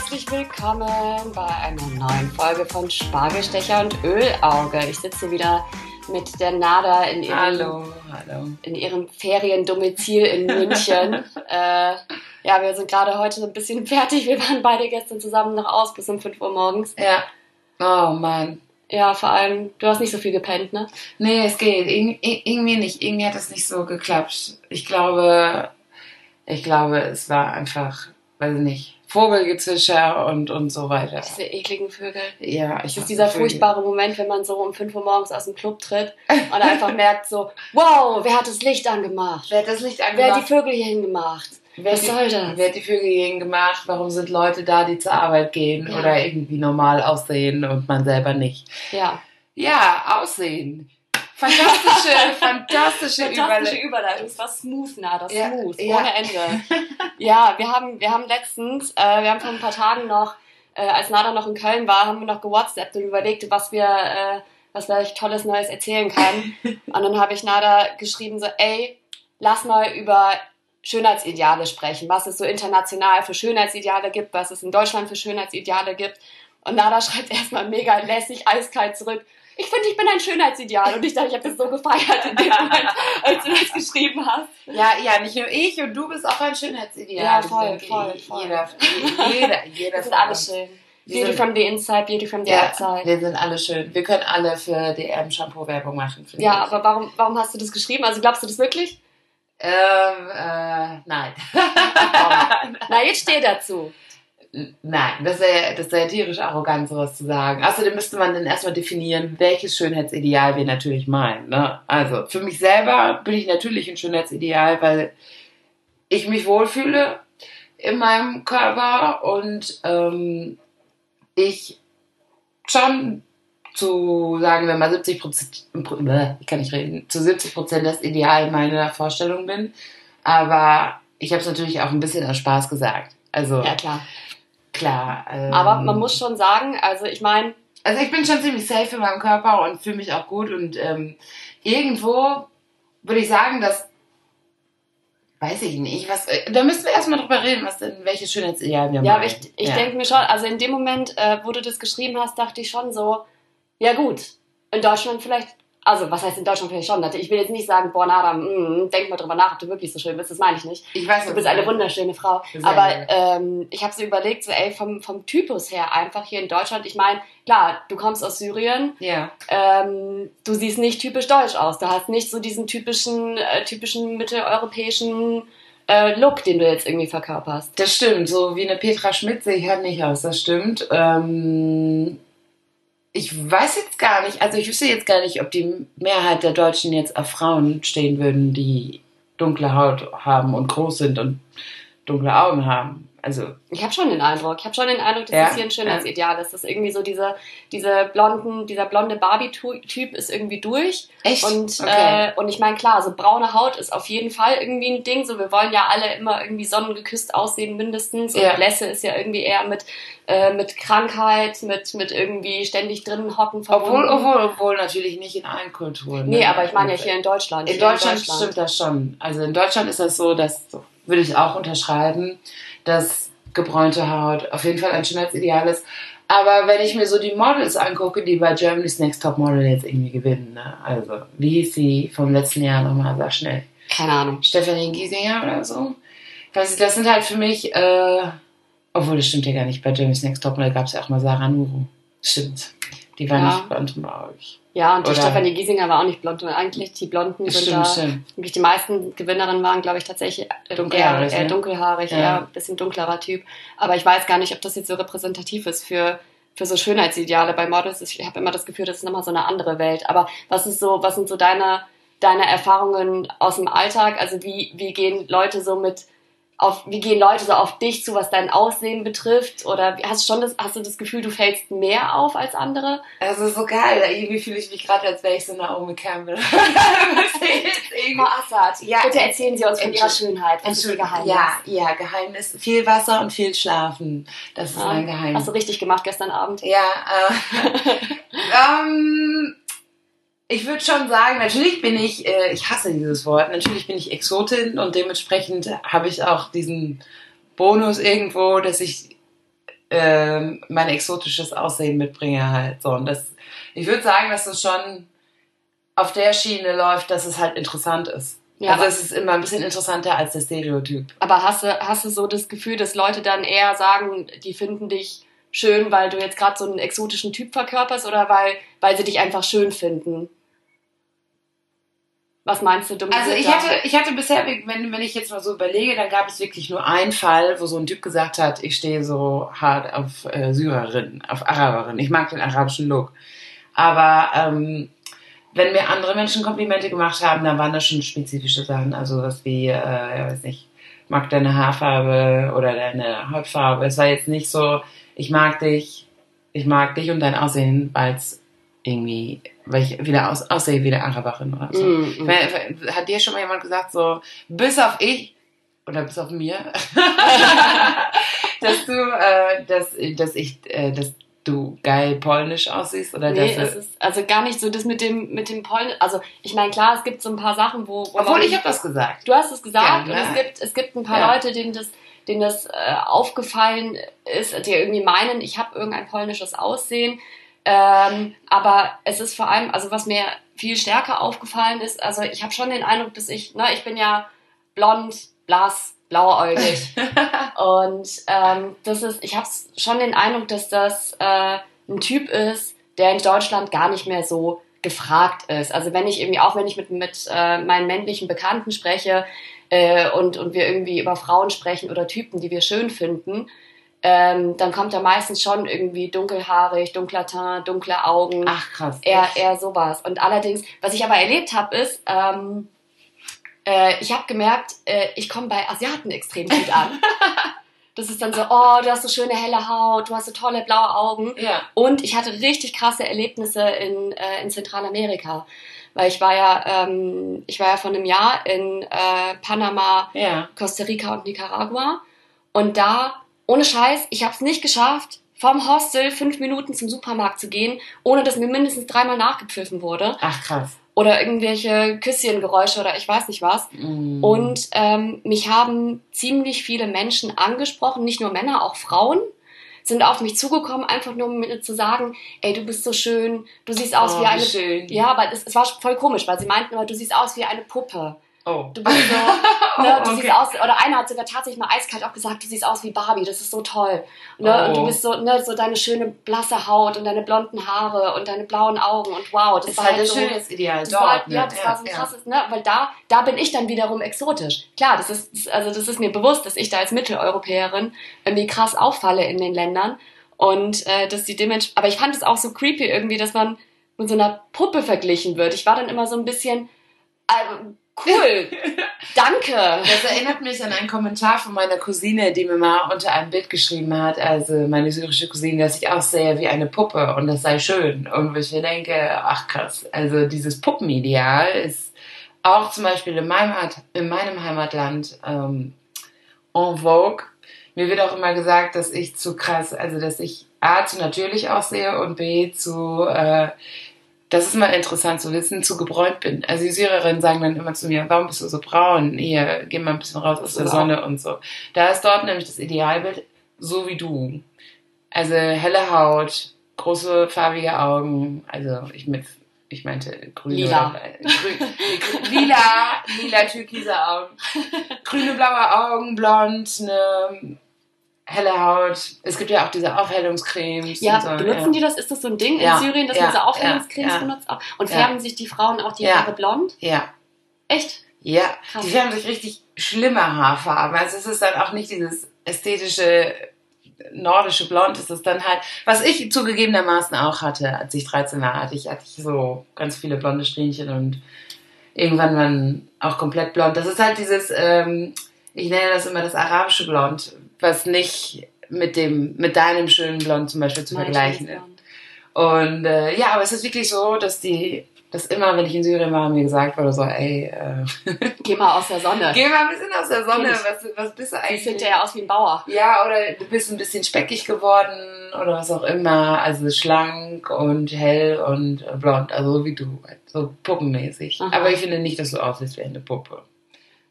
herzlich willkommen bei einer neuen Folge von Spargelstecher und Ölauge. Ich sitze wieder mit der Nada in ihrem, Hallo, hallo. in ihrem Feriendomizil in München. äh, ja, wir sind gerade heute so ein bisschen fertig. Wir waren beide gestern zusammen noch aus bis um 5 Uhr morgens. Ja. Oh Mann. Ja, vor allem, du hast nicht so viel gepennt, ne? Nee, es geht. Ir ir- irgendwie nicht. Irgendwie hat es nicht so geklappt. Ich glaube, ich glaube, es war einfach, weiß ich nicht, Vogelgezwitscher und, und so weiter. Diese ekligen Vögel. Ja, ich Das ist dieser Vögel. furchtbare Moment, wenn man so um 5 Uhr morgens aus dem Club tritt und einfach merkt so, wow, wer hat das Licht angemacht? Wer hat das Licht Wer hat angemacht? die Vögel hier hingemacht? Wer Was die, soll das? Wer hat die Vögel hierhin gemacht? Warum sind Leute da, die zur Arbeit gehen Ja. oder irgendwie normal aussehen und man selber nicht? Ja, Ja, aussehen. Fantastische, fantastische, fantastische Überleitung. Das war smooth, na, das Ja, smooth, ja. ohne Ende. Ja, wir haben, wir haben letztens, äh, wir haben vor ein paar Tagen noch, äh, als Nada noch in Köln war, haben wir noch gewhatsappt und überlegt, was wir, äh, was euch tolles Neues erzählen kann. Und dann habe ich Nada geschrieben so, ey, lass mal über Schönheitsideale sprechen, was es so international für Schönheitsideale gibt, was es in Deutschland für Schönheitsideale gibt. Und Nada schreibt erstmal mega lässig, eiskalt zurück. Ich finde, ich bin ein Schönheitsideal. Und ich dachte, ich habe das so gefeiert in dem Moment, als du das geschrieben hast. Ja, ja, nicht nur ich und du bist auch ein Schönheitsideal. Ja, voll, voll, voll. Jeder, jeder, jeder. Das sind alle schön. Wir Beauty sind- from the inside, beauty from the Ja, outside. wir sind alle schön. Wir können alle für DM Shampoo Werbung machen. Ja, ich. aber warum, warum hast du das geschrieben? Also glaubst du das wirklich? Ähm, äh, nein. Na, jetzt steh dazu. Nein, das wäre das wär tierisch arrogant, sowas zu sagen. Außerdem müsste man dann erstmal definieren, welches Schönheitsideal wir natürlich meinen. Ne? Also, für mich selber bin ich natürlich ein Schönheitsideal, weil ich mich wohlfühle in meinem Körper und ähm, ich schon zu, sagen wir mal, 70 Prozent, ich kann nicht reden, zu 70 Prozent das Ideal meiner Vorstellung bin. Aber ich habe es natürlich auch ein bisschen aus Spaß gesagt. Also, Ja, klar. Klar. Ähm, Aber man muss schon sagen, also ich meine, Also, ich bin schon ziemlich safe in meinem Körper und fühle mich auch gut. Und ähm, irgendwo würde ich sagen, dass. Weiß ich nicht. Was, äh, da müssen wir erstmal drüber reden, was denn, welches Schönheitsideal wir ja, aber ich, ich Ja. denke mir schon, also in dem Moment, äh, wo du das geschrieben hast, dachte ich schon so, ja gut, in Deutschland vielleicht, also was heißt in Deutschland vielleicht schon? Ich will jetzt nicht sagen, boah, Nada, mm, denk mal drüber nach, ob du wirklich so schön bist, das meine ich nicht. Ich weiß, Du bist eine wunderschöne Frau. Sehr Aber ähm, ich habe so überlegt, so ey, vom, vom Typus her einfach hier in Deutschland, ich meine, klar, du kommst aus Syrien, Ja. ähm, du siehst nicht typisch deutsch aus. Du hast nicht so diesen typischen, äh, typischen mitteleuropäischen äh, Look, den du jetzt irgendwie verkörperst. Das stimmt, so wie eine Petra Schmidt sehe ich halt nicht aus, das stimmt. Ähm, ich weiß jetzt gar nicht, also ich wüsste jetzt gar nicht, ob die Mehrheit der Deutschen jetzt auf Frauen stehen würden, die dunkle Haut haben und groß sind und dunkle Augen haben. Also, Ich habe schon den Eindruck, ich habe schon den Eindruck, dass Ja, das hier ein Schönheitsideal ist. Dass irgendwie so diese, diese blonden, dieser blonde Barbie-Typ ist irgendwie durch. echt? Und, okay. äh, und ich meine, klar, so braune Haut ist auf jeden Fall irgendwie ein Ding. So, wir wollen ja alle immer irgendwie sonnengeküsst aussehen, mindestens. Und Ja. Blässe ist ja irgendwie eher mit, äh, mit Krankheit, mit, mit irgendwie ständig drinnen hocken obwohl, verbunden. obwohl, obwohl natürlich nicht in allen Kulturen. Nee, ne? aber ich meine ja hier in Deutschland. In hier Deutschland, stimmt das schon. Also in Deutschland ist das so, dass, würde ich auch unterschreiben, dass gebräunte Haut auf jeden Fall ein Schönheitsideal ist. Aber wenn ich mir so die Models angucke, die bei Germany's Next Top Model jetzt irgendwie gewinnen, ne? also wie hieß sie vom letzten Jahr nochmal, sag schnell, Keine Ahnung. Stephanie Giesinger oder so? Weiß ich, das sind halt für mich, äh, obwohl das stimmt ja gar nicht, bei Germany's Next Top Model gab es ja auch mal Sarah Nuru. Stimmt. Die war Ja. nicht blond und blauig. Ja, und die Oder- Stefanie Giesinger war auch nicht blond. Und eigentlich die Blonden sind Stimmt, da. stimmt. Die meisten Gewinnerinnen waren, glaube ich, tatsächlich äh, Dunkelhaarig, eher, eher ne? dunkelhaarig, Ja. eher ein bisschen dunklerer Typ. Aber ich weiß gar nicht, ob das jetzt so repräsentativ ist für, für so Schönheitsideale bei Models. Ich habe immer das Gefühl, das ist nochmal so eine andere Welt. Aber was ist so, was sind so deine, deine Erfahrungen aus dem Alltag? Also wie, wie gehen Leute so mit auf, wie gehen Leute so auf dich zu, was dein Aussehen betrifft? Oder hast du schon das, hast du das Gefühl, du fällst mehr auf als andere? Also so geil. Irgendwie fühle ich mich gerade, als wäre ich so Naomi Campbell. Frau Assad, Ja, bitte erzählen Sie uns von Ihrer. Schönheit. Was ist Ihr. Geheimnis? Ja, ja, Geheimnis. Viel Wasser und viel Schlafen. Das ist Ja. mein Geheimnis. Hast du richtig gemacht gestern Abend? Ja, äh, ähm, ich würde schon sagen, natürlich bin ich, äh, ich hasse dieses Wort, natürlich bin ich Exotin und dementsprechend habe ich auch diesen Bonus irgendwo, dass ich ähm, mein exotisches Aussehen mitbringe halt so. Und das, ich würde sagen, dass es schon auf der Schiene läuft, dass es halt interessant ist. Ja, also es ist immer ein bisschen interessanter als der Stereotyp. Aber hast du, hast du so das Gefühl, dass Leute dann eher sagen, die finden dich schön, weil du jetzt gerade so einen exotischen Typ verkörperst oder weil, weil sie dich einfach schön finden? Was meinst du, dumm? Also ich hatte, ich hatte bisher, wenn, wenn ich jetzt mal so überlege, dann gab es wirklich nur einen Fall, wo so ein Typ gesagt hat, ich stehe so hart auf äh, Syrerinnen, auf Araberinnen. Ich mag den arabischen Look. Aber ähm, wenn mir andere Menschen Komplimente gemacht haben, dann waren das schon spezifische Sachen. Also was wie, äh, ja, weiß nicht, ich mag deine Haarfarbe oder deine Hautfarbe. Es war jetzt nicht so, ich mag dich, ich mag dich und dein Aussehen, weil es irgendwie, weil ich wieder aus, aussehe wie eine Araberin oder so. Mm, mm. Weil- Hat dir schon mal jemand gesagt, so, bis auf ich, oder bis auf mir, dass du, äh, dass, dass ich, äh, dass du geil polnisch aussiehst? Oder Nee, dass, es ist also gar nicht so das mit dem mit dem Polnisch. Also ich meine klar, es gibt so ein paar Sachen, wo, wo obwohl ich habe das gesagt. Du hast es gesagt Ja, und es gibt, es gibt ein paar Ja. Leute, denen das, denen das äh, aufgefallen ist, die irgendwie meinen, ich habe irgendein polnisches Aussehen. Ähm, aber es ist vor allem, also was mir viel stärker aufgefallen ist, also ich habe schon den Eindruck, dass ich, ne, ich bin ja blond, blass, blauäugig. und ähm, das ist, ich habe schon den Eindruck, dass das äh, ein Typ ist, der in Deutschland gar nicht mehr so gefragt ist. Also wenn ich irgendwie, auch wenn ich mit, mit äh, meinen männlichen Bekannten spreche äh, und, und wir irgendwie über Frauen sprechen oder Typen, die wir schön finden, ähm, dann kommt da meistens schon irgendwie dunkelhaarig, dunkler Teint, dunkle Augen, Ach krass. eher, echt? eher sowas. Und allerdings, was ich aber erlebt habe, ist, ähm, äh, ich habe gemerkt, äh, ich komme bei Asiaten extrem gut an. Das ist dann so, oh, du hast so schöne helle Haut, du hast so tolle blaue Augen. Ja. Und ich hatte richtig krasse Erlebnisse in, äh, in Zentralamerika. Weil ich war ja, ähm, ich war ja vor einem Jahr in äh, Panama, Ja. Costa Rica und Nicaragua. Und da, ohne Scheiß, ich habe es nicht geschafft, vom Hostel fünf Minuten zum Supermarkt zu gehen, ohne dass mir mindestens dreimal nachgepfiffen wurde. Ach krass. Oder irgendwelche Küsschengeräusche oder ich weiß nicht was. Mm. Und ähm, mich haben ziemlich viele Menschen angesprochen, nicht nur Männer, auch Frauen sind auf mich zugekommen, einfach nur um mir zu sagen, ey, du bist so schön, du siehst aus oh, wie eine... schön. Ja, aber es, es war voll komisch, weil sie meinten du siehst aus wie eine Puppe. Oh. Du bist so, ne, du Okay. siehst aus, oder einer hat sogar tatsächlich mal eiskalt auch gesagt, du siehst aus wie Barbie, das ist so toll. Ne, Oh. Und du bist so, ne, so deine schöne blasse Haut und deine blonden Haare und deine blauen Augen und wow, das ist war halt halt das so, Schönheitsideal das dort. war, ne? ja, das war so ein krasses, ne, weil da, da bin ich dann wiederum exotisch. Klar, das ist, also das ist mir bewusst, dass ich da als Mitteleuropäerin irgendwie krass auffalle in den Ländern und äh, dass die dementsprechend, aber ich fand es auch so creepy irgendwie, dass man mit so einer Puppe verglichen wird. Ich war dann immer so ein bisschen, äh, cool, danke. Das erinnert mich an einen Kommentar von meiner Cousine, die mir mal unter einem Bild geschrieben hat, also meine syrische Cousine, dass ich aussehe wie eine Puppe und das sei schön. Und wo ich mir denke, ach krass, also dieses Puppenideal ist auch zum Beispiel in meinem, in meinem Heimatland ähm, en vogue. Mir wird auch immer gesagt, dass ich zu krass, also dass ich A, zu natürlich aussehe und B, zu, äh, das ist mal interessant zu wissen, zu gebräunt bin. Also die Syrerinnen sagen dann immer zu mir, warum bist du so braun? Hier, geh mal ein bisschen raus aus der ist Sonne und so. Da ist dort nämlich das Idealbild, so wie du. Also helle Haut, große farbige Augen, also ich mit, ich meinte grüne. Lila. Äh, grün, lila, lila türkise Augen. Grüne, blaue Augen, blond, eine helle Haut. Es gibt ja auch diese Aufhellungscremes. Ja, so, benutzen die das? Ist das so ein Ding Ja, in Syrien, dass ja, man so Aufhellungscremes ja, ja. benutzt? Und Ja. färben sich die Frauen auch die Ja. Haare blond? Ja, Echt? ja. Krass. Die färben sich richtig schlimme Haarfarben. Also es ist dann auch nicht dieses ästhetische nordische Blond. Es ist dann halt, was ich zugegebenermaßen auch hatte, als ich 13 war, hatte ich, hatte ich so ganz viele blonde Strähnchen und irgendwann dann auch komplett blond. Das ist halt dieses, ähm, ich nenne das immer das arabische Blond, was nicht mit dem, mit deinem schönen Blond zum Beispiel zu Mein vergleichen ist. Und äh, ja, aber es ist wirklich so, dass die, dass immer, wenn ich in Syrien war, mir gesagt wurde, so, ey, äh, Geh mal aus der Sonne. geh mal ein bisschen aus der Sonne, was, was bist du Ich eigentlich? sieht ja aus wie ein Bauer. Ja, oder du bist ein bisschen speckig geworden oder was auch immer. Also schlank und hell und blond, also so wie du, so puppenmäßig. Aha. Aber ich finde nicht, dass du aussiehst wie eine Puppe.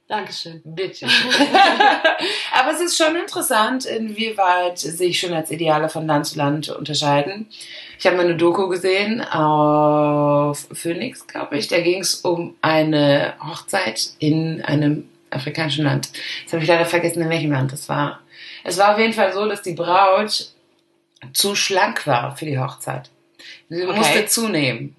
Dankeschön. Bitte. Aber es ist schon interessant, inwieweit sich Schönheitsideale von Land zu Land unterscheiden. Ich habe mal eine Doku gesehen auf Phoenix, glaube ich. Da ging es um eine Hochzeit in einem afrikanischen Land. Jetzt habe ich leider vergessen, in welchem Land das war. Es war auf jeden Fall so, dass die Braut zu schlank war für die Hochzeit. Sie Okay. musste zunehmen.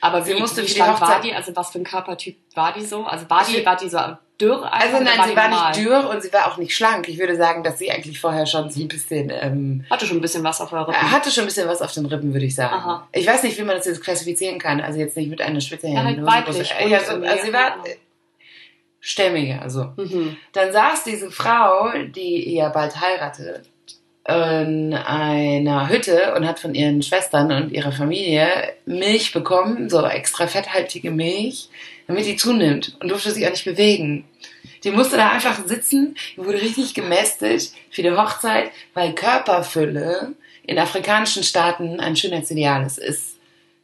Aber Sie wie, musste wie für die schlank war Hochzeit- die? Also was für ein Körpertyp war die so? Also war die, war die so dürr? Also nein, sie war normal? nicht dürr und sie war auch nicht schlank. Ich würde sagen, dass sie eigentlich vorher schon so ein bisschen ähm, Hatte schon ein bisschen was auf eurer Er hatte schon ein bisschen was auf den Rippen, würde ich sagen. Aha. Ich weiß nicht, wie man das jetzt klassifizieren kann. Also jetzt nicht mit einer Spitze Ja, halt weiblich und Ja, so, also sie war äh, stämmiger. Also. Mhm. Dann saß diese Frau, die ja bald heiratet, in einer Hütte und hat von ihren Schwestern und ihrer Familie Milch bekommen, so extra fetthaltige Milch, damit die zunimmt und durfte sich auch nicht bewegen. Die musste da einfach sitzen, die wurde richtig gemästet für die Hochzeit, weil Körperfülle in afrikanischen Staaten ein Schönheitsideal ist. Es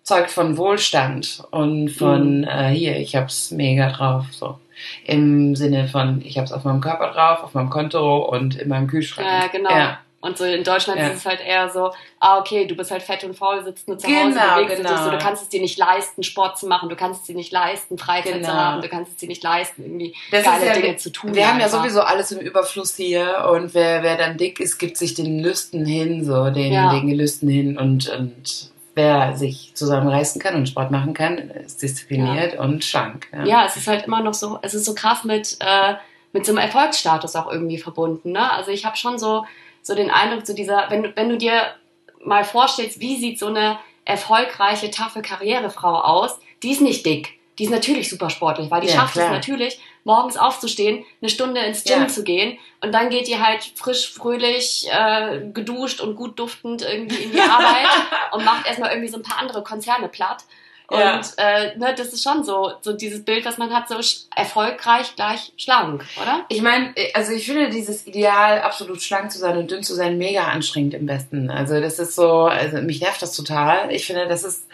zeugt von Wohlstand und von äh, hier, ich hab's mega drauf, so. Im Sinne von, ich hab's auf meinem Körper drauf, auf meinem Konto und in meinem Kühlschrank. Ja, genau. Ja. Und so in Deutschland Ja. ist es halt eher so, ah, okay, du bist halt fett und faul, sitzt nur zu Hause, Genau, bewegst dich genau. nicht so, du kannst es dir nicht leisten, Sport zu machen, du kannst es dir nicht leisten, Freizeit Genau. zu haben, du kannst es dir nicht leisten, irgendwie Das geile ist ja, Dinge wir, zu tun. Wir haben ja einfach. sowieso alles im Überfluss hier und wer, wer dann dick ist, gibt sich den Lüsten hin, so den, Ja. den Gelüsten hin und, und wer sich zusammenreißen kann und Sport machen kann, ist diszipliniert und schlank. Ja. Ja, es ist halt immer noch so, es ist so krass mit, äh, mit so einem Erfolgsstatus auch irgendwie verbunden. Ne? Also ich habe schon so, so den Eindruck, so dieser, wenn, du- wenn du dir mal vorstellst, wie sieht so eine erfolgreiche, taffe Karrierefrau aus, die ist nicht dick. Die ist natürlich super sportlich, weil die Ja, schafft klar. es natürlich, morgens aufzustehen, eine Stunde ins Gym Ja. zu gehen und dann geht die halt frisch, fröhlich, äh, geduscht und gut duftend irgendwie in die Arbeit und macht erstmal irgendwie so ein paar andere Konzerne platt. Und Ja. äh, ne, das ist schon so, so dieses Bild, was man hat, so erfolgreich gleich schlank, oder? Ich meine, also ich finde dieses Ideal, absolut schlank zu sein und dünn zu sein, mega anstrengend im besten. Also das ist so, also mich nervt das total. Ich finde, das ist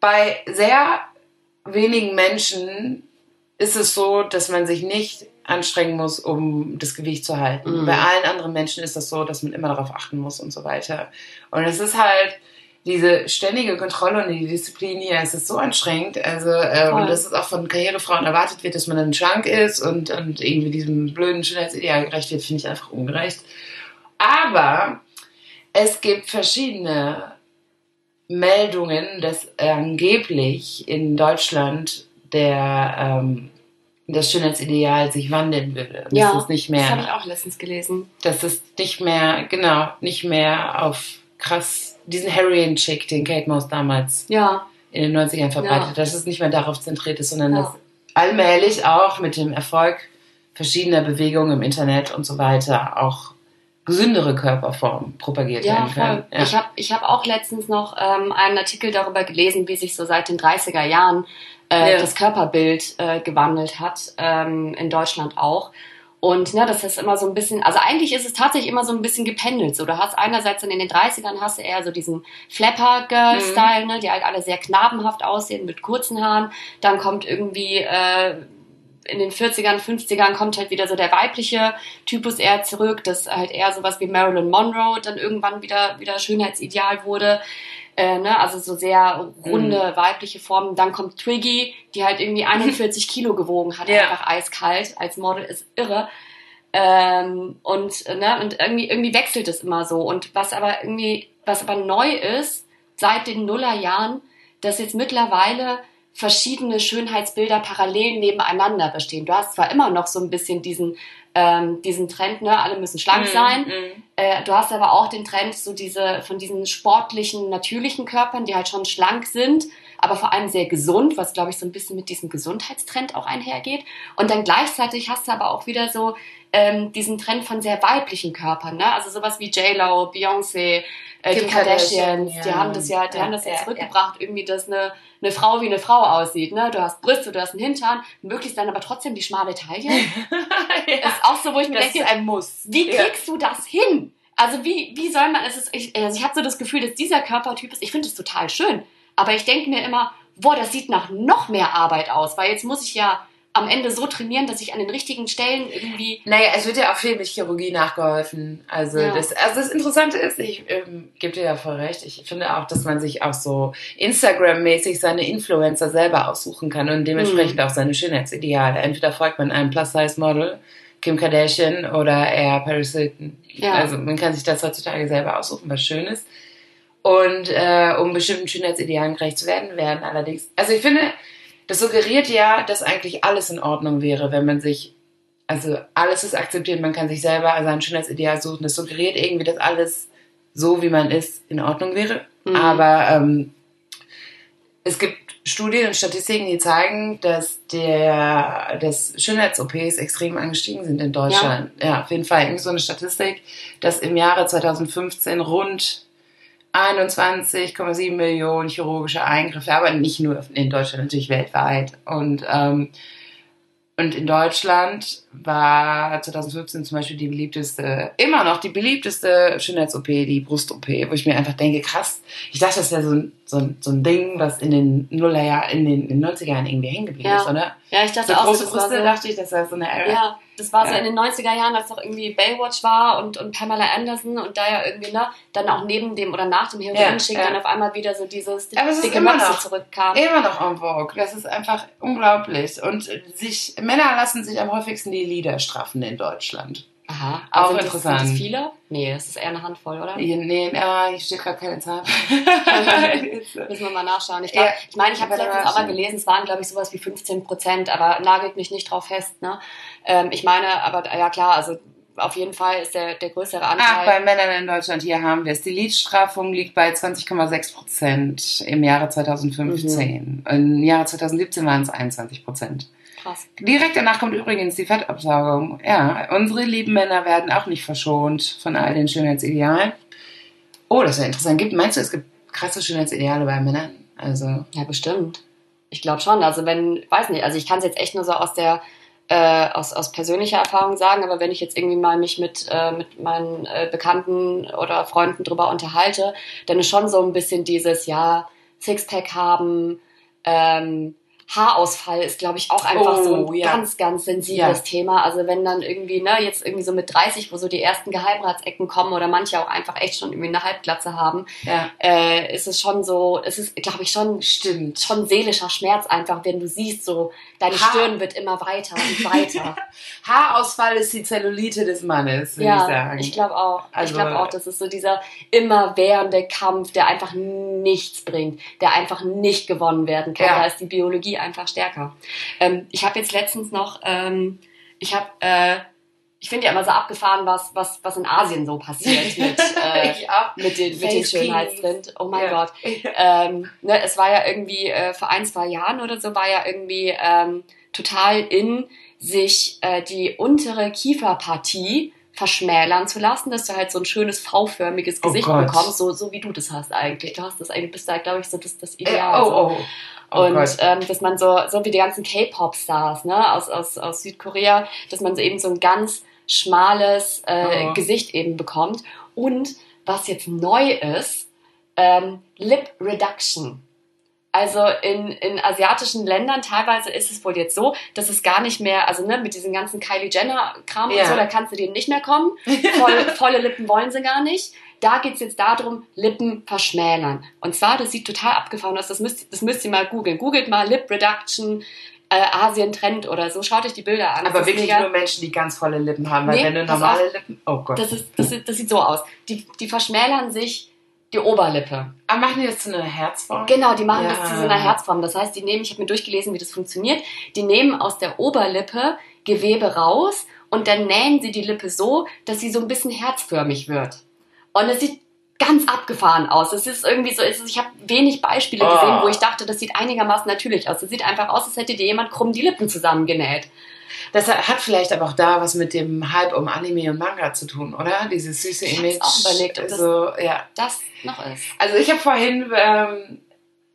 bei sehr wenigen Menschen ist es so, dass man sich nicht anstrengen muss, um das Gewicht zu halten. Mhm. Bei allen anderen Menschen ist das so, dass man immer darauf achten muss und so weiter. Und es ist halt diese ständige Kontrolle und die Disziplin hier, es ist so anstrengend. Also, äh, Voll. und dass es auch von Karrierefrauen erwartet wird, dass man dann schlank ist und, und irgendwie diesem blöden Schönheitsideal gerecht wird, finde ich einfach ungerecht. Aber es gibt verschiedene Meldungen, dass angeblich in Deutschland der ähm, das Schönheitsideal sich wandeln würde. Und Ja, das ist nicht Das habe ich mehr, auch letztens gelesen. das ist nicht mehr, genau, nicht mehr auf krass diesen Heroin-Chick, den Kate Moss damals Ja, in den 90ern verbreitet, Ja. dass es nicht mehr darauf zentriert ist, sondern Ja. dass allmählich auch mit dem Erfolg verschiedener Bewegungen im Internet und so weiter auch gesündere Körperformen propagiert ja, werden voll. können. Ja. Ich habe ich hab auch letztens noch ähm, einen Artikel darüber gelesen, wie sich so seit den 30er Jahren äh, Ja. das Körperbild äh, gewandelt hat, ähm, in Deutschland auch. Und ne, das ist immer so ein bisschen, also eigentlich ist es tatsächlich immer so ein bisschen gependelt. So, du hast einerseits dann in den 30ern hast du eher so diesen Flapper-Girl-Style, ne, die halt alle sehr knabenhaft aussehen mit kurzen Haaren. Dann kommt irgendwie äh, in den 40ern, 50ern kommt halt wieder so der weibliche Typus eher zurück, dass halt eher sowas wie Marilyn Monroe dann irgendwann wieder, wieder Schönheitsideal wurde. Äh, ne? Also so sehr runde weibliche Formen. Dann kommt Twiggy, die halt irgendwie 41 Kilo gewogen hat, Ja. einfach eiskalt. Als Model ist irre. Ähm, und, ne, und irgendwie, irgendwie wechselt es immer so. Und was aber irgendwie, was aber neu ist, seit den Nullerjahren, dass jetzt mittlerweile verschiedene Schönheitsbilder parallel nebeneinander bestehen. Du hast zwar immer noch so ein bisschen diesen, ähm, diesen Trend, ne, alle müssen schlank sein. Mhm. Äh, du hast aber auch den Trend, so diese, von diesen sportlichen, natürlichen Körpern, die halt schon schlank sind, aber vor allem sehr gesund, was glaube ich so ein bisschen mit diesem Gesundheitstrend auch einhergeht. Und dann gleichzeitig hast du aber auch wieder so ähm, diesen Trend von sehr weiblichen Körpern, ne? Also sowas wie J-Lo, Beyoncé, äh, Kim die Kardashians, Kardashian, die ja. haben das ja, die Ja, haben das ja, ja, zurückgebracht, irgendwie, dass eine, eine Frau wie eine Frau aussieht, ne? Du hast Brüste, du hast einen Hintern, möglichst dann aber trotzdem die schmale Taille. ja. Ist auch so, wo ich mir Das denke, ist ein Muss. wie Ja. kriegst du das hin? Also wie, wie soll man, es ist, ich, also ich habe so das Gefühl, dass dieser Körpertyp ist, ich finde es total schön, aber ich denke mir immer, boah, das sieht nach noch mehr Arbeit aus, weil jetzt muss ich ja am Ende so trainieren, dass ich an den richtigen Stellen irgendwie. Naja, es wird ja auch viel mit Chirurgie nachgeholfen. Also, Ja. das, also das Interessante ist, ich ähm, gebe dir ja voll recht, ich finde auch, dass man sich auch so Instagram-mäßig seine Influencer selber aussuchen kann und dementsprechend Mhm. auch seine Schönheitsideale. Entweder folgt man einem Plus-Size-Model, Kim Kardashian oder eher Paris Hilton. Ja. Also man kann sich das heutzutage selber aussuchen, was schön ist. Und äh, um bestimmten Schönheitsidealen gerecht zu werden, werden allerdings. Also ich finde, das suggeriert ja, dass eigentlich alles in Ordnung wäre, wenn man sich, also alles ist akzeptiert, man kann sich selber sein Schönheitsideal suchen. Das suggeriert irgendwie, dass alles so, wie man ist, in Ordnung wäre. Mhm. Aber ähm, es gibt Studien und Statistiken, die zeigen, dass der das Schönheits-OPs extrem angestiegen sind in Deutschland. Ja, auf jeden Fall. Irgendwie so eine Statistik, dass im Jahre 2015 rund 21,7 Millionen chirurgische Eingriffe, aber nicht nur in Deutschland, natürlich weltweit. Und, ähm, und in Deutschland war 2015 zum Beispiel die beliebteste, immer noch die beliebteste Schönheits-OP, die Brust-OP, wo ich mir einfach denke, krass, ich dachte, das wäre so ein, so, ein, so ein Ding, was in den Nullerjahren, in den, in den 90er Jahren irgendwie hängen geblieben Ja. ist, oder? Ja, ich dachte So auch, große das war Brüste, so, dachte ich, das wäre so eine Era. Ja, das war so Ja. in den 90er Jahren, als noch irgendwie Baywatch war und, und Pamela Anderson und da ja irgendwie, ne, dann auch neben dem oder nach dem Heroin-Schick Ja, ja. dann auf einmal wieder so dieses dicke noch- zurückkam. Immer noch en vogue. Das ist einfach unglaublich. Und sich, Männer lassen sich am häufigsten die Lieder straffen in Deutschland. Aha, Auch sind das, interessant. Sind das viele? Nee, das ist eher eine Handvoll, oder? Nee, ah, hier steht gerade keine Zahl. Müssen wir mal nachschauen. Ich, glaub, Ja. ich meine, ich habe Aber letztens auch mal gelesen, es waren, glaube ich, sowas wie 15 Prozent, aber nagelt mich nicht drauf fest. Ne? Ähm, ich meine, aber ja klar, also auf jeden Fall ist der, der größere Ach, Anteil. bei Männern in Deutschland, hier haben wir es. Die Liedstraffung liegt bei 20,6 Prozent im Jahre 2015. Im Jahre 2017 waren es 21 Prozent. Krass. Direkt danach kommt übrigens die Fettabsaugung. Ja, unsere lieben Männer werden auch nicht verschont von all den Schönheitsidealen. Oh, das ist ja interessant. Gibt, meinst du, es gibt krasse Schönheitsideale bei Männern? Also, Ja, bestimmt. Ich glaube schon. Also wenn, weiß nicht, also ich kann es jetzt echt nur so aus der äh, aus, aus persönlicher Erfahrung sagen, aber wenn ich jetzt irgendwie mal mich mit, äh, mit meinen äh, Bekannten oder Freunden drüber unterhalte, dann ist schon so ein bisschen dieses, ja, Sixpack haben, ähm, Haarausfall ist, glaube ich, auch einfach so ein Oh, ja. ganz, ganz sensibles Ja. Thema. Also wenn dann irgendwie, ne, jetzt irgendwie so mit 30, wo so die ersten Geheimratsecken kommen oder manche auch einfach echt schon irgendwie eine Halbglatze haben, ja, äh, ist es schon so, es ist, glaube ich, schon stimmt. schon seelischer Schmerz einfach, wenn du siehst, so deine Ha. Stirn wird immer weiter und weiter. Haarausfall ist die Zellulite des Mannes, würde ich ja, sagen. ich glaube auch. Also- ich glaube auch, das ist so dieser immerwährende Kampf, der einfach nichts bringt, der einfach nicht gewonnen werden kann. Da ist die Biologie einfach stärker. Ähm, ich habe jetzt letztens noch, ähm, ich habe, äh, ich finde ja immer so abgefahren, was, was, was in Asien so passiert mit, äh, auch. mit den, mit den. Schönheitstrend. Oh mein Ja. Gott. ähm, ne, es war ja irgendwie äh, vor ein, zwei Jahren oder so, war ja irgendwie ähm, total in, sich äh, die untere Kieferpartie verschmälern zu lassen, dass du halt so ein schönes V-förmiges Oh Gesicht Gott. bekommst, so, so wie du das hast eigentlich. Du hast das eigentlich, bist da, glaube ich, so das, das Äh, Ideal. so. oh, oh. Oh und Gott. ähm, dass man so, so wie die ganzen K-Pop-Stars ne, aus, aus, aus Südkorea, dass man so eben so ein ganz schmales äh, Oh. Gesicht eben bekommt. Und was jetzt neu ist, ähm, Lip Reduction. Also in, in asiatischen Ländern teilweise ist es wohl jetzt so, dass es gar nicht mehr, also ne, mit diesem ganzen Kylie Jenner-Kram Ja. und so, da kannst du denen nicht mehr kommen. Voll, volle Lippen wollen sie gar nicht. Da geht's jetzt darum, Lippen verschmälern. Und zwar, das sieht total abgefahren aus, das müsst, das müsst ihr mal googeln. Googelt mal Lip Reduction, äh, Asien-Trend oder so, schaut euch die Bilder an. Aber wirklich mega- nur Menschen, die ganz volle Lippen haben. Weil Nee, wenn du normale Lippen. Oh Gott. das, ist, das, ist, das sieht so aus. Die, die verschmälern sich die Oberlippe. Aber machen die das zu einer Herzform? Genau, die machen Ja. das zu so einer Herzform. Das heißt, die nehmen, ich habe mir durchgelesen, wie das funktioniert, die nehmen aus der Oberlippe Gewebe raus und dann nähen sie die Lippe so, dass sie so ein bisschen herzförmig wird. Und es sieht ganz abgefahren aus. Es ist irgendwie so, ist, ich habe wenig Beispiele Oh. gesehen, wo ich dachte, das sieht einigermaßen natürlich aus. Es sieht einfach aus, als hätte dir jemand krumm die Lippen zusammengenäht. Das hat vielleicht aber auch da was mit dem Hype um Anime und Manga zu tun, oder? Dieses süße Ich Image. auch überlegt, ob das- so, ja. Das noch ist. Also ich habe vorhin ähm,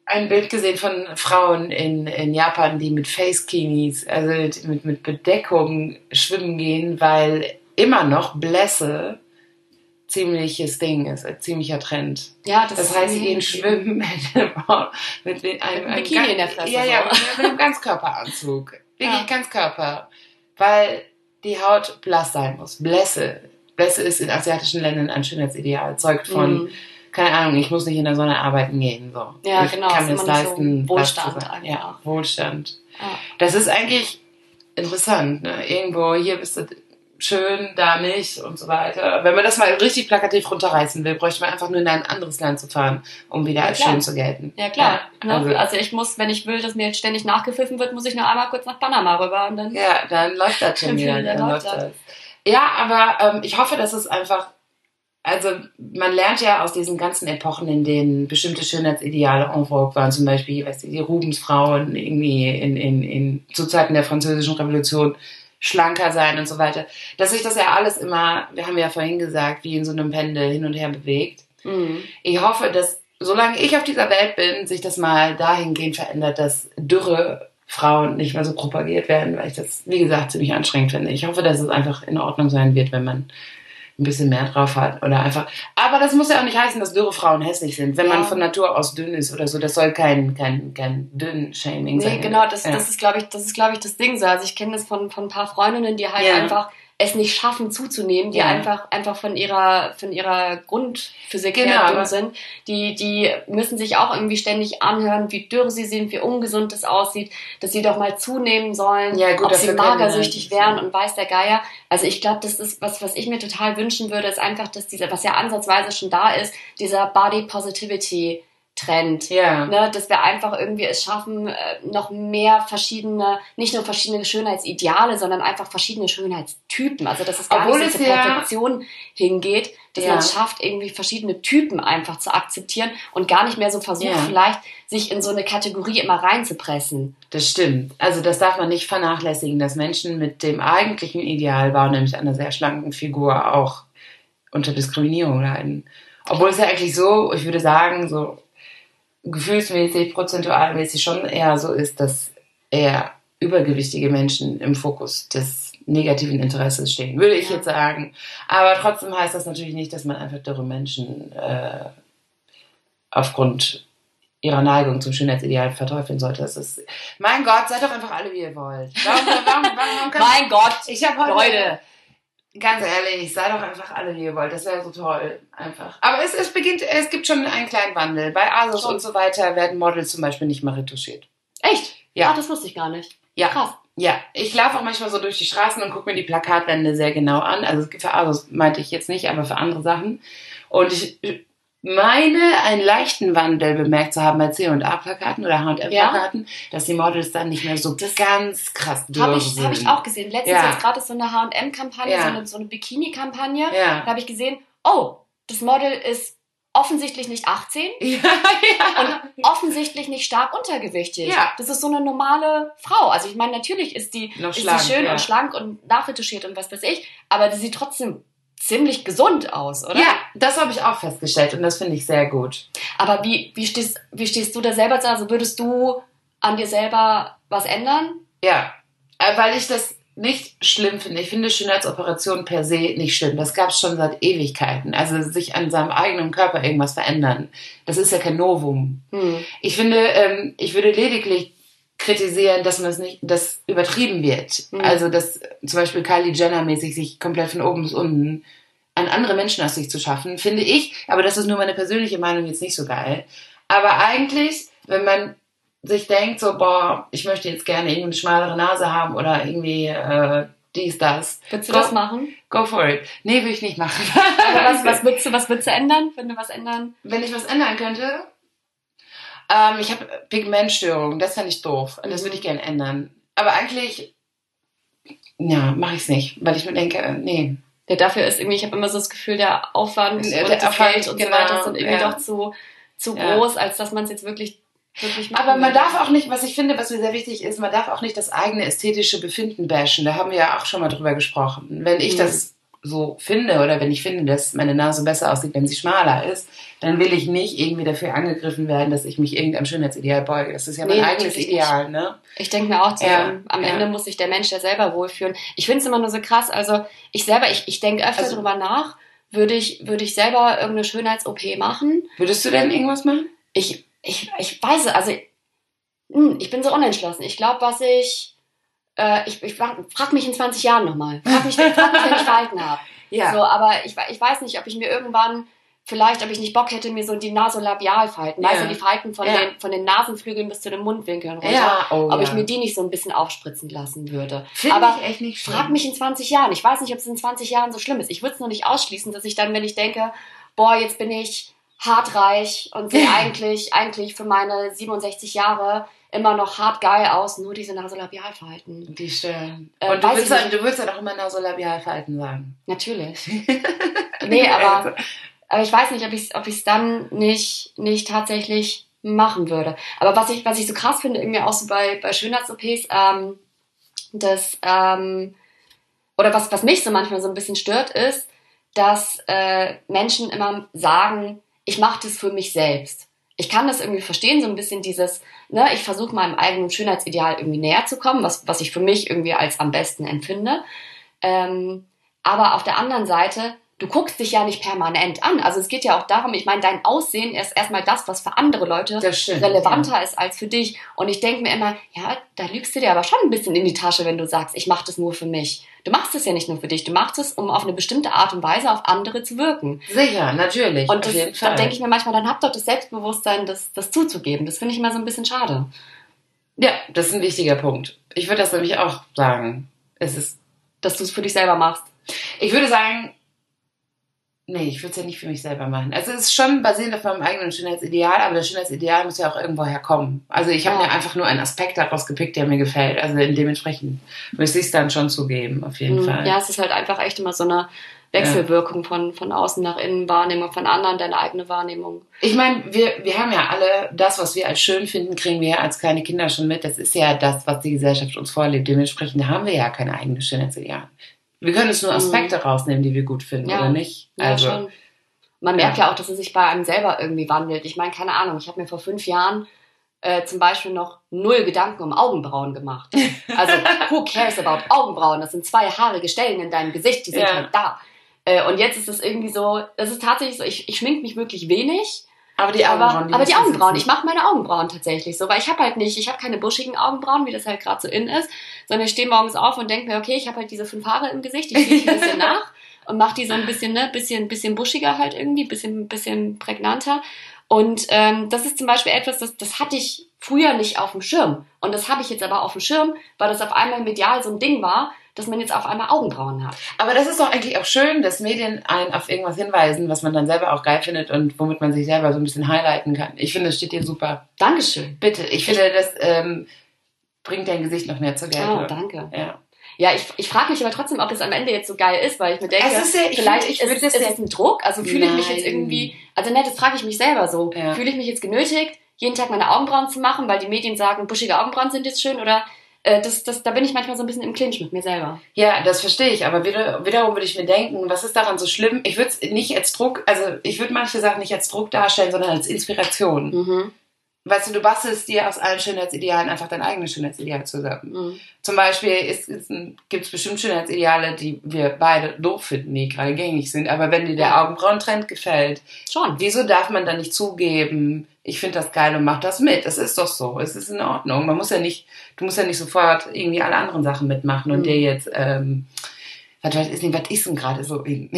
ein Bild gesehen von Frauen in, in Japan, die mit Face-Kinis, also mit, mit Bedeckung schwimmen gehen, weil immer noch Blässe ziemliches Ding ist, ein ziemlicher Trend. Ja, das, Das heißt, sie gehen schwimmen mit, mit einem, einem Bikini ganz- in der Fresse, Ja, ja, mit einem Ganzkörperanzug. Wirklich Ja. Ganzkörper. Weil die Haut blass sein muss. Blässe. Blässe ist in asiatischen Ländern ein Schönheitsideal. Zeugt von, Mhm. keine Ahnung, ich muss nicht in der Sonne arbeiten gehen. So. Ja, ich genau, kann mir so leisten, zu Wohlstand. Ja, Wohlstand. Ja. Das ist eigentlich interessant. Ne? Irgendwo, hier bist du schön, da nicht und so weiter. Wenn man das mal richtig plakativ runterreißen will, bräuchte man einfach nur in ein anderes Land zu fahren, um wieder als schön zu gelten. Ja, klar. Ja, ne? also, also, ich muss, wenn ich will, dass mir jetzt ständig nachgepfiffen wird, muss ich nur einmal kurz nach Panama rüber und dann. ja, dann läuft das schon wieder. Dann läuft das. das. Ja, aber ähm, ich hoffe, dass es einfach also man lernt ja aus diesen ganzen Epochen, in denen bestimmte Schönheitsideale en vogue waren, zum Beispiel, weißt du, die Rubensfrauen irgendwie in, in, in, zu Zeiten der französischen Revolution schlanker sein und so weiter, dass sich das ja alles immer, wir haben ja vorhin gesagt, wie in so einem Pendel hin und her bewegt. Mhm. Ich hoffe, dass solange ich auf dieser Welt bin, sich das mal dahingehend verändert, dass dürre Frauen nicht mehr so propagiert werden, weil ich das, wie gesagt, ziemlich anstrengend finde. Ich hoffe, dass es einfach in Ordnung sein wird, wenn man ein bisschen mehr drauf hat oder einfach. Aber das muss ja auch nicht heißen, dass dürre Frauen hässlich sind. Wenn Ja. man von Natur aus dünn ist oder so, das soll kein kein kein dünn Shaming Nee, sein. genau, das, ja. das ist, glaube ich, das ist, glaube ich, das Ding so. Also ich kenne das von, von ein paar Freundinnen, die halt Ja. einfach es nicht schaffen zuzunehmen, die Ja. einfach, einfach von ihrer, von ihrer Grundphysik Genau, her dünn sind. Die, die müssen sich auch irgendwie ständig anhören, wie dürr sie sind, wie ungesund das aussieht, dass sie doch mal zunehmen sollen, Ja, gut, ob sie magersüchtig wären und weiß der Geier. Also ich glaube, das ist was, was ich mir total wünschen würde, ist einfach, dass dieser, was ja ansatzweise schon da ist, dieser Body Positivity Trend ja. ne, dass wir einfach irgendwie es schaffen, äh, noch mehr verschiedene, nicht nur verschiedene Schönheitsideale, sondern einfach verschiedene Schönheitstypen. Also dass es gar Obwohl nicht so zur ja- Perfektion hingeht, dass Ja. man es schafft, irgendwie verschiedene Typen einfach zu akzeptieren und gar nicht mehr so versucht, Ja. vielleicht sich in so eine Kategorie immer reinzupressen. Das stimmt. Also das darf man nicht vernachlässigen, dass Menschen mit dem eigentlichen Idealbau, nämlich einer sehr schlanken Figur, auch unter Diskriminierung leiden. Obwohl es ja eigentlich so, ich würde sagen, so gefühlsmäßig, prozentualmäßig schon eher so ist, dass eher übergewichtige Menschen im Fokus des negativen Interesses stehen, würde ich Ja. jetzt sagen. Aber trotzdem heißt das natürlich nicht, dass man einfach dürre Menschen äh, aufgrund ihrer Neigung zum Schönheitsideal verteufeln sollte. Das ist, mein Gott, seid doch einfach alle, wie ihr wollt. Warum, warum, warum, Mein Gott, ich habe heute, Leute. Ganz ehrlich, sei doch einfach alle, wie ihr wollt. Das wäre so toll, einfach. Aber es, es beginnt, es gibt schon einen kleinen Wandel. Bei Asos Schon. und so weiter werden Models zum Beispiel nicht mehr retuschiert. Echt? Ja. Ah, das wusste ich gar nicht. Ja. Krass. Ja, ich laufe auch manchmal so durch die Straßen und gucke mir die Plakatwände sehr genau an. Also für Asos meinte ich jetzt nicht, aber für andere Sachen. Und ich meine, einen leichten Wandel bemerkt zu haben bei C&A-Plakaten oder H&M-Plakaten, dass die Models dann nicht mehr so Das- ganz krass dürr Habe ich, sind. hab ich auch gesehen. Letztens Ja. jetzt gerade so eine H&M-Kampagne, Ja. so eine, so eine Bikini-Kampagne. Ja. Da habe ich gesehen, oh, das Model ist offensichtlich nicht 18 Ja, ja. und offensichtlich nicht stark untergewichtig. Ja. Das ist so eine normale Frau. Also ich meine, natürlich ist die, Noch ist schlank, die schön ja. und schlank und nachretuschiert und was weiß ich, aber die sieht trotzdem ziemlich gesund aus, oder? Ja, das habe ich auch festgestellt und das finde ich sehr gut. Aber wie, wie, stehst, wie stehst du da selber zu? Also würdest du an dir selber was ändern? Ja, äh, weil ich das nicht schlimm finde. Ich finde Schönheitsoperationen per se nicht schlimm. Das gab es schon seit Ewigkeiten. Also sich an seinem eigenen Körper irgendwas verändern, das ist ja kein Novum. Hm. Ich finde, ähm, ich würde lediglich kritisieren, dass man es nicht, dass übertrieben wird. Mhm. Also dass zum Beispiel Kylie Jenner mäßig sich komplett von oben bis unten an andere Menschen aus sich zu schaffen, finde ich, aber das ist nur meine persönliche Meinung jetzt nicht so geil. Aber eigentlich, wenn man sich denkt, so, boah, ich möchte jetzt gerne irgendwie eine schmalere Nase haben oder irgendwie äh, dies, das, Würdest du Go- das machen? go for it. Nee, will ich nicht machen. Aber was, was, würdest du, was würdest du ändern, wenn du was ändern? Wenn ich was ändern könnte, ähm, ich habe Pigmentstörungen, das fände ich doof. Das Mhm. würde ich gerne ändern. Aber eigentlich, ja, mache ich es nicht, weil ich mir denke, äh, nee. Ja, dafür ist irgendwie, ich habe immer so das Gefühl, der Aufwand Der und das Aufwand, Geld und so genau, weiter sind irgendwie ja. doch zu, zu Ja. groß, als dass man es jetzt wirklich, wirklich machen Aber man darf auch nicht, was ich finde, was mir sehr wichtig ist, man darf auch nicht das eigene ästhetische Befinden bashen. Da haben wir ja auch schon mal drüber gesprochen. Wenn ich Mhm. das so finde oder wenn ich finde, dass meine Nase besser aussieht, wenn sie schmaler ist, dann will ich nicht irgendwie dafür angegriffen werden, dass ich mich irgendeinem Schönheitsideal beuge. Das ist ja mein Nee, eigenes Ideal, ne? Ich denke mir auch, so, Ja, ähm, am ja. Ende muss sich der Mensch ja selber wohlfühlen. Ich finde es immer nur so krass, also ich selber, ich, ich denke öfter Also- drüber nach, würde ich, würde ich selber irgendeine Schönheits-OP machen. Würdest du denn irgendwas machen? Ich, ich, ich weiß, es, also hm, ich bin so unentschlossen. Ich glaube, was ich, äh, ich, ich frag, mich in 20 Jahren nochmal. Frag mich, frag mich, wenn ich verhalten habe. Ja. So, aber ich, ich weiß nicht, ob ich mir irgendwann vielleicht, ob ich nicht Bock hätte, mir so die Nasolabialfalten, weißt Ja. du, die Falten von, Ja. den, von den Nasenflügeln bis zu den Mundwinkeln runter, Ja, oh ob ich mir die nicht so ein bisschen aufspritzen lassen würde. Finde aber ich echt nicht schlimm. frag mich in 20 Jahren. Ich weiß nicht, ob es in 20 Jahren so schlimm ist. Ich würde es nur nicht ausschließen, dass ich dann, wenn ich denke, boah, jetzt bin ich hartreich und sehe eigentlich, eigentlich für meine 67 Jahre immer noch hart geil aus, nur diese Nasolabialfalten. Die stören. Äh, Und du willst, ich ja, du willst ja doch immer Nasolabialverhalten sagen. Natürlich. Nee, aber, aber ich weiß nicht, ob ich es ob ich's dann nicht, nicht tatsächlich machen würde. Aber was ich, was ich so krass finde, irgendwie auch so bei, bei Schönheits-OPs, ähm, das, ähm, oder was, was mich so manchmal so ein bisschen stört, ist, dass äh, Menschen immer sagen, ich mache das für mich selbst. Ich kann das irgendwie verstehen, so ein bisschen dieses, ne, ich versuche meinem eigenen Schönheitsideal irgendwie näher zu kommen, was, was ich für mich irgendwie als am besten empfinde. Ähm, aber auf der anderen Seite, du guckst dich ja nicht permanent an. Also es geht ja auch darum, ich meine, dein Aussehen ist erstmal das, was für andere Leute stimmt. relevanter ist als für dich. Und ich denke mir immer, ja, da lügst du dir aber schon ein bisschen in die Tasche, wenn du sagst, ich mache das nur für mich. Du machst es ja nicht nur für dich, du machst es, um auf eine bestimmte Art und Weise auf andere zu wirken. Ja. Sicher, natürlich. Und das, jeden da Fall. denke ich mir manchmal, dann habt doch das Selbstbewusstsein, das, das zuzugeben. Das finde ich immer so ein bisschen schade. ja, das ist ein wichtiger Punkt. Ich würde das nämlich auch sagen. Es ist, Dass du es für dich selber machst. ich würde sagen, nee, ich würde es ja nicht für mich selber machen. Also es ist schon basierend auf meinem eigenen Schönheitsideal, aber das Schönheitsideal muss ja auch irgendwo herkommen. Also ich habe Ja. mir einfach nur einen Aspekt daraus gepickt, der mir gefällt. Also dementsprechend müsste ich es dann schon zugeben, auf jeden Mhm. Fall. Ja, es ist halt einfach echt immer so eine Wechselwirkung von, von außen nach innen, Wahrnehmung von anderen, deine eigene Wahrnehmung. Ich meine, wir, wir haben ja alle das, was wir als schön finden, kriegen wir ja als kleine Kinder schon mit. Das ist ja das, was die Gesellschaft uns vorlebt. Dementsprechend haben wir ja keine eigene Schönheitsideal. Wir können uns nur Mhm. Aspekte rausnehmen, die wir gut finden, Ja. oder nicht? Ja, also, schon. Man merkt ja. auch, dass es sich bei einem selber irgendwie wandelt. Ich meine, keine Ahnung, ich habe mir vor fünf Jahren äh, zum Beispiel noch null Gedanken um Augenbrauen gemacht. Also, who cares about Augenbrauen? Das sind zwei haarige Stellen in deinem Gesicht, die sind Ja. halt da. Äh, und jetzt ist es irgendwie so, es ist tatsächlich so, ich, ich schmink mich wirklich wenig, aber die aber, Augenbrauen, aber die müssen Augenbrauen, ich mache meine Augenbrauen tatsächlich so, weil ich habe halt nicht, ich habe keine buschigen Augenbrauen, wie das halt gerade so in ist, sondern ich stehe morgens auf und denke mir, okay, ich habe halt diese fünf Haare im Gesicht, die ziehe ich ein bisschen nach und mache die so ein bisschen, ne, bisschen, bisschen buschiger halt irgendwie, bisschen, bisschen prägnanter. Und ähm, das ist zum Beispiel etwas, das, das hatte ich früher nicht auf dem Schirm. Und das habe ich jetzt aber auf dem Schirm, weil das auf einmal medial so ein Ding war, dass man jetzt auf einmal Augenbrauen hat. Aber das ist doch eigentlich auch schön, dass Medien einen auf irgendwas hinweisen, was man dann selber auch geil findet und womit man sich selber so ein bisschen highlighten kann. Ich finde, das steht dir super. Dankeschön. Bitte, ich finde, das ähm, bringt dein Gesicht noch mehr zur Geltung. Oh, danke. Ja. Ja, ich, ich frage mich aber trotzdem, ob es am Ende jetzt so geil ist, weil ich mir denke, Es ist ja- ich vielleicht find- ich ist, das ja- es ein Druck. Also fühle ich mich jetzt irgendwie, also ne, das frage ich mich selber so. Ja. Fühle ich mich jetzt genötigt, jeden Tag meine Augenbrauen zu machen, weil die Medien sagen, buschige Augenbrauen sind jetzt schön oder äh, das, das, da bin ich manchmal so ein bisschen im Clinch mit mir selber. Ja, das verstehe ich, aber wieder, wiederum würde ich mir denken, was ist daran so schlimm? Ich würde es nicht als Druck, also ich würde manche Sachen nicht als Druck darstellen, sondern als Inspiration. Mhm. Weißt du, du bastelst dir aus allen Schönheitsidealen einfach dein eigenes Schönheitsideal zusammen. Mhm. Zum Beispiel gibt es bestimmt Schönheitsideale, die wir beide doof finden, die gerade gängig sind, aber wenn dir der Ja. Augenbrauentrend gefällt, Schon. wieso darf man dann nicht zugeben, ich finde das geil und mach das mit? Es ist doch so, es ist in Ordnung. Man muss ja nicht, du musst ja nicht sofort irgendwie alle anderen Sachen mitmachen und Mhm. dir jetzt, ähm, was, was ist denn, was ist denn gerade so in?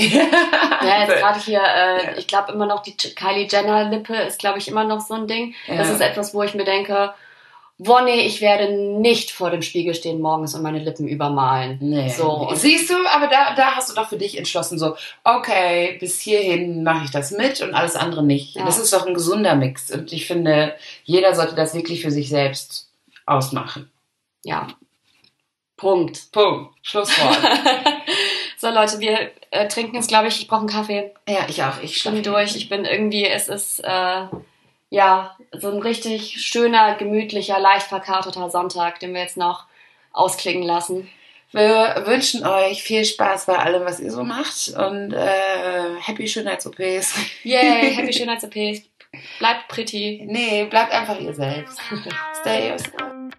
Ja, jetzt gerade hier, äh, Ja. ich glaube immer noch, die Kylie Jenner Lippe ist, glaube ich, immer noch so ein Ding. Das Ja. ist etwas, wo ich mir denke, boah, nee, ich werde nicht vor dem Spiegel stehen morgens und meine Lippen übermalen. Nee. So, Siehst du, aber da, da hast du doch für dich entschlossen, so, okay, bis hierhin mache ich das mit und alles andere nicht. Ja. Das ist doch ein gesunder Mix. Und ich finde, jeder sollte das wirklich für sich selbst ausmachen. Ja. Punkt. Punkt. Schlusswort. So Leute, wir äh, trinken jetzt, glaube ich, ich brauche einen Kaffee. ja, ich auch. Ich schlafe bin durch. Ich bin irgendwie, es ist äh, ja so ein richtig schöner, gemütlicher, leicht verkarteter Sonntag, den wir jetzt noch ausklingen lassen. Wir wünschen euch viel Spaß bei allem, was ihr so macht und äh, happy Schönheits-OPs. Yay, happy Schönheits-OPs. Bleibt pretty. Nee, bleibt einfach ihr selbst. Stay yourself.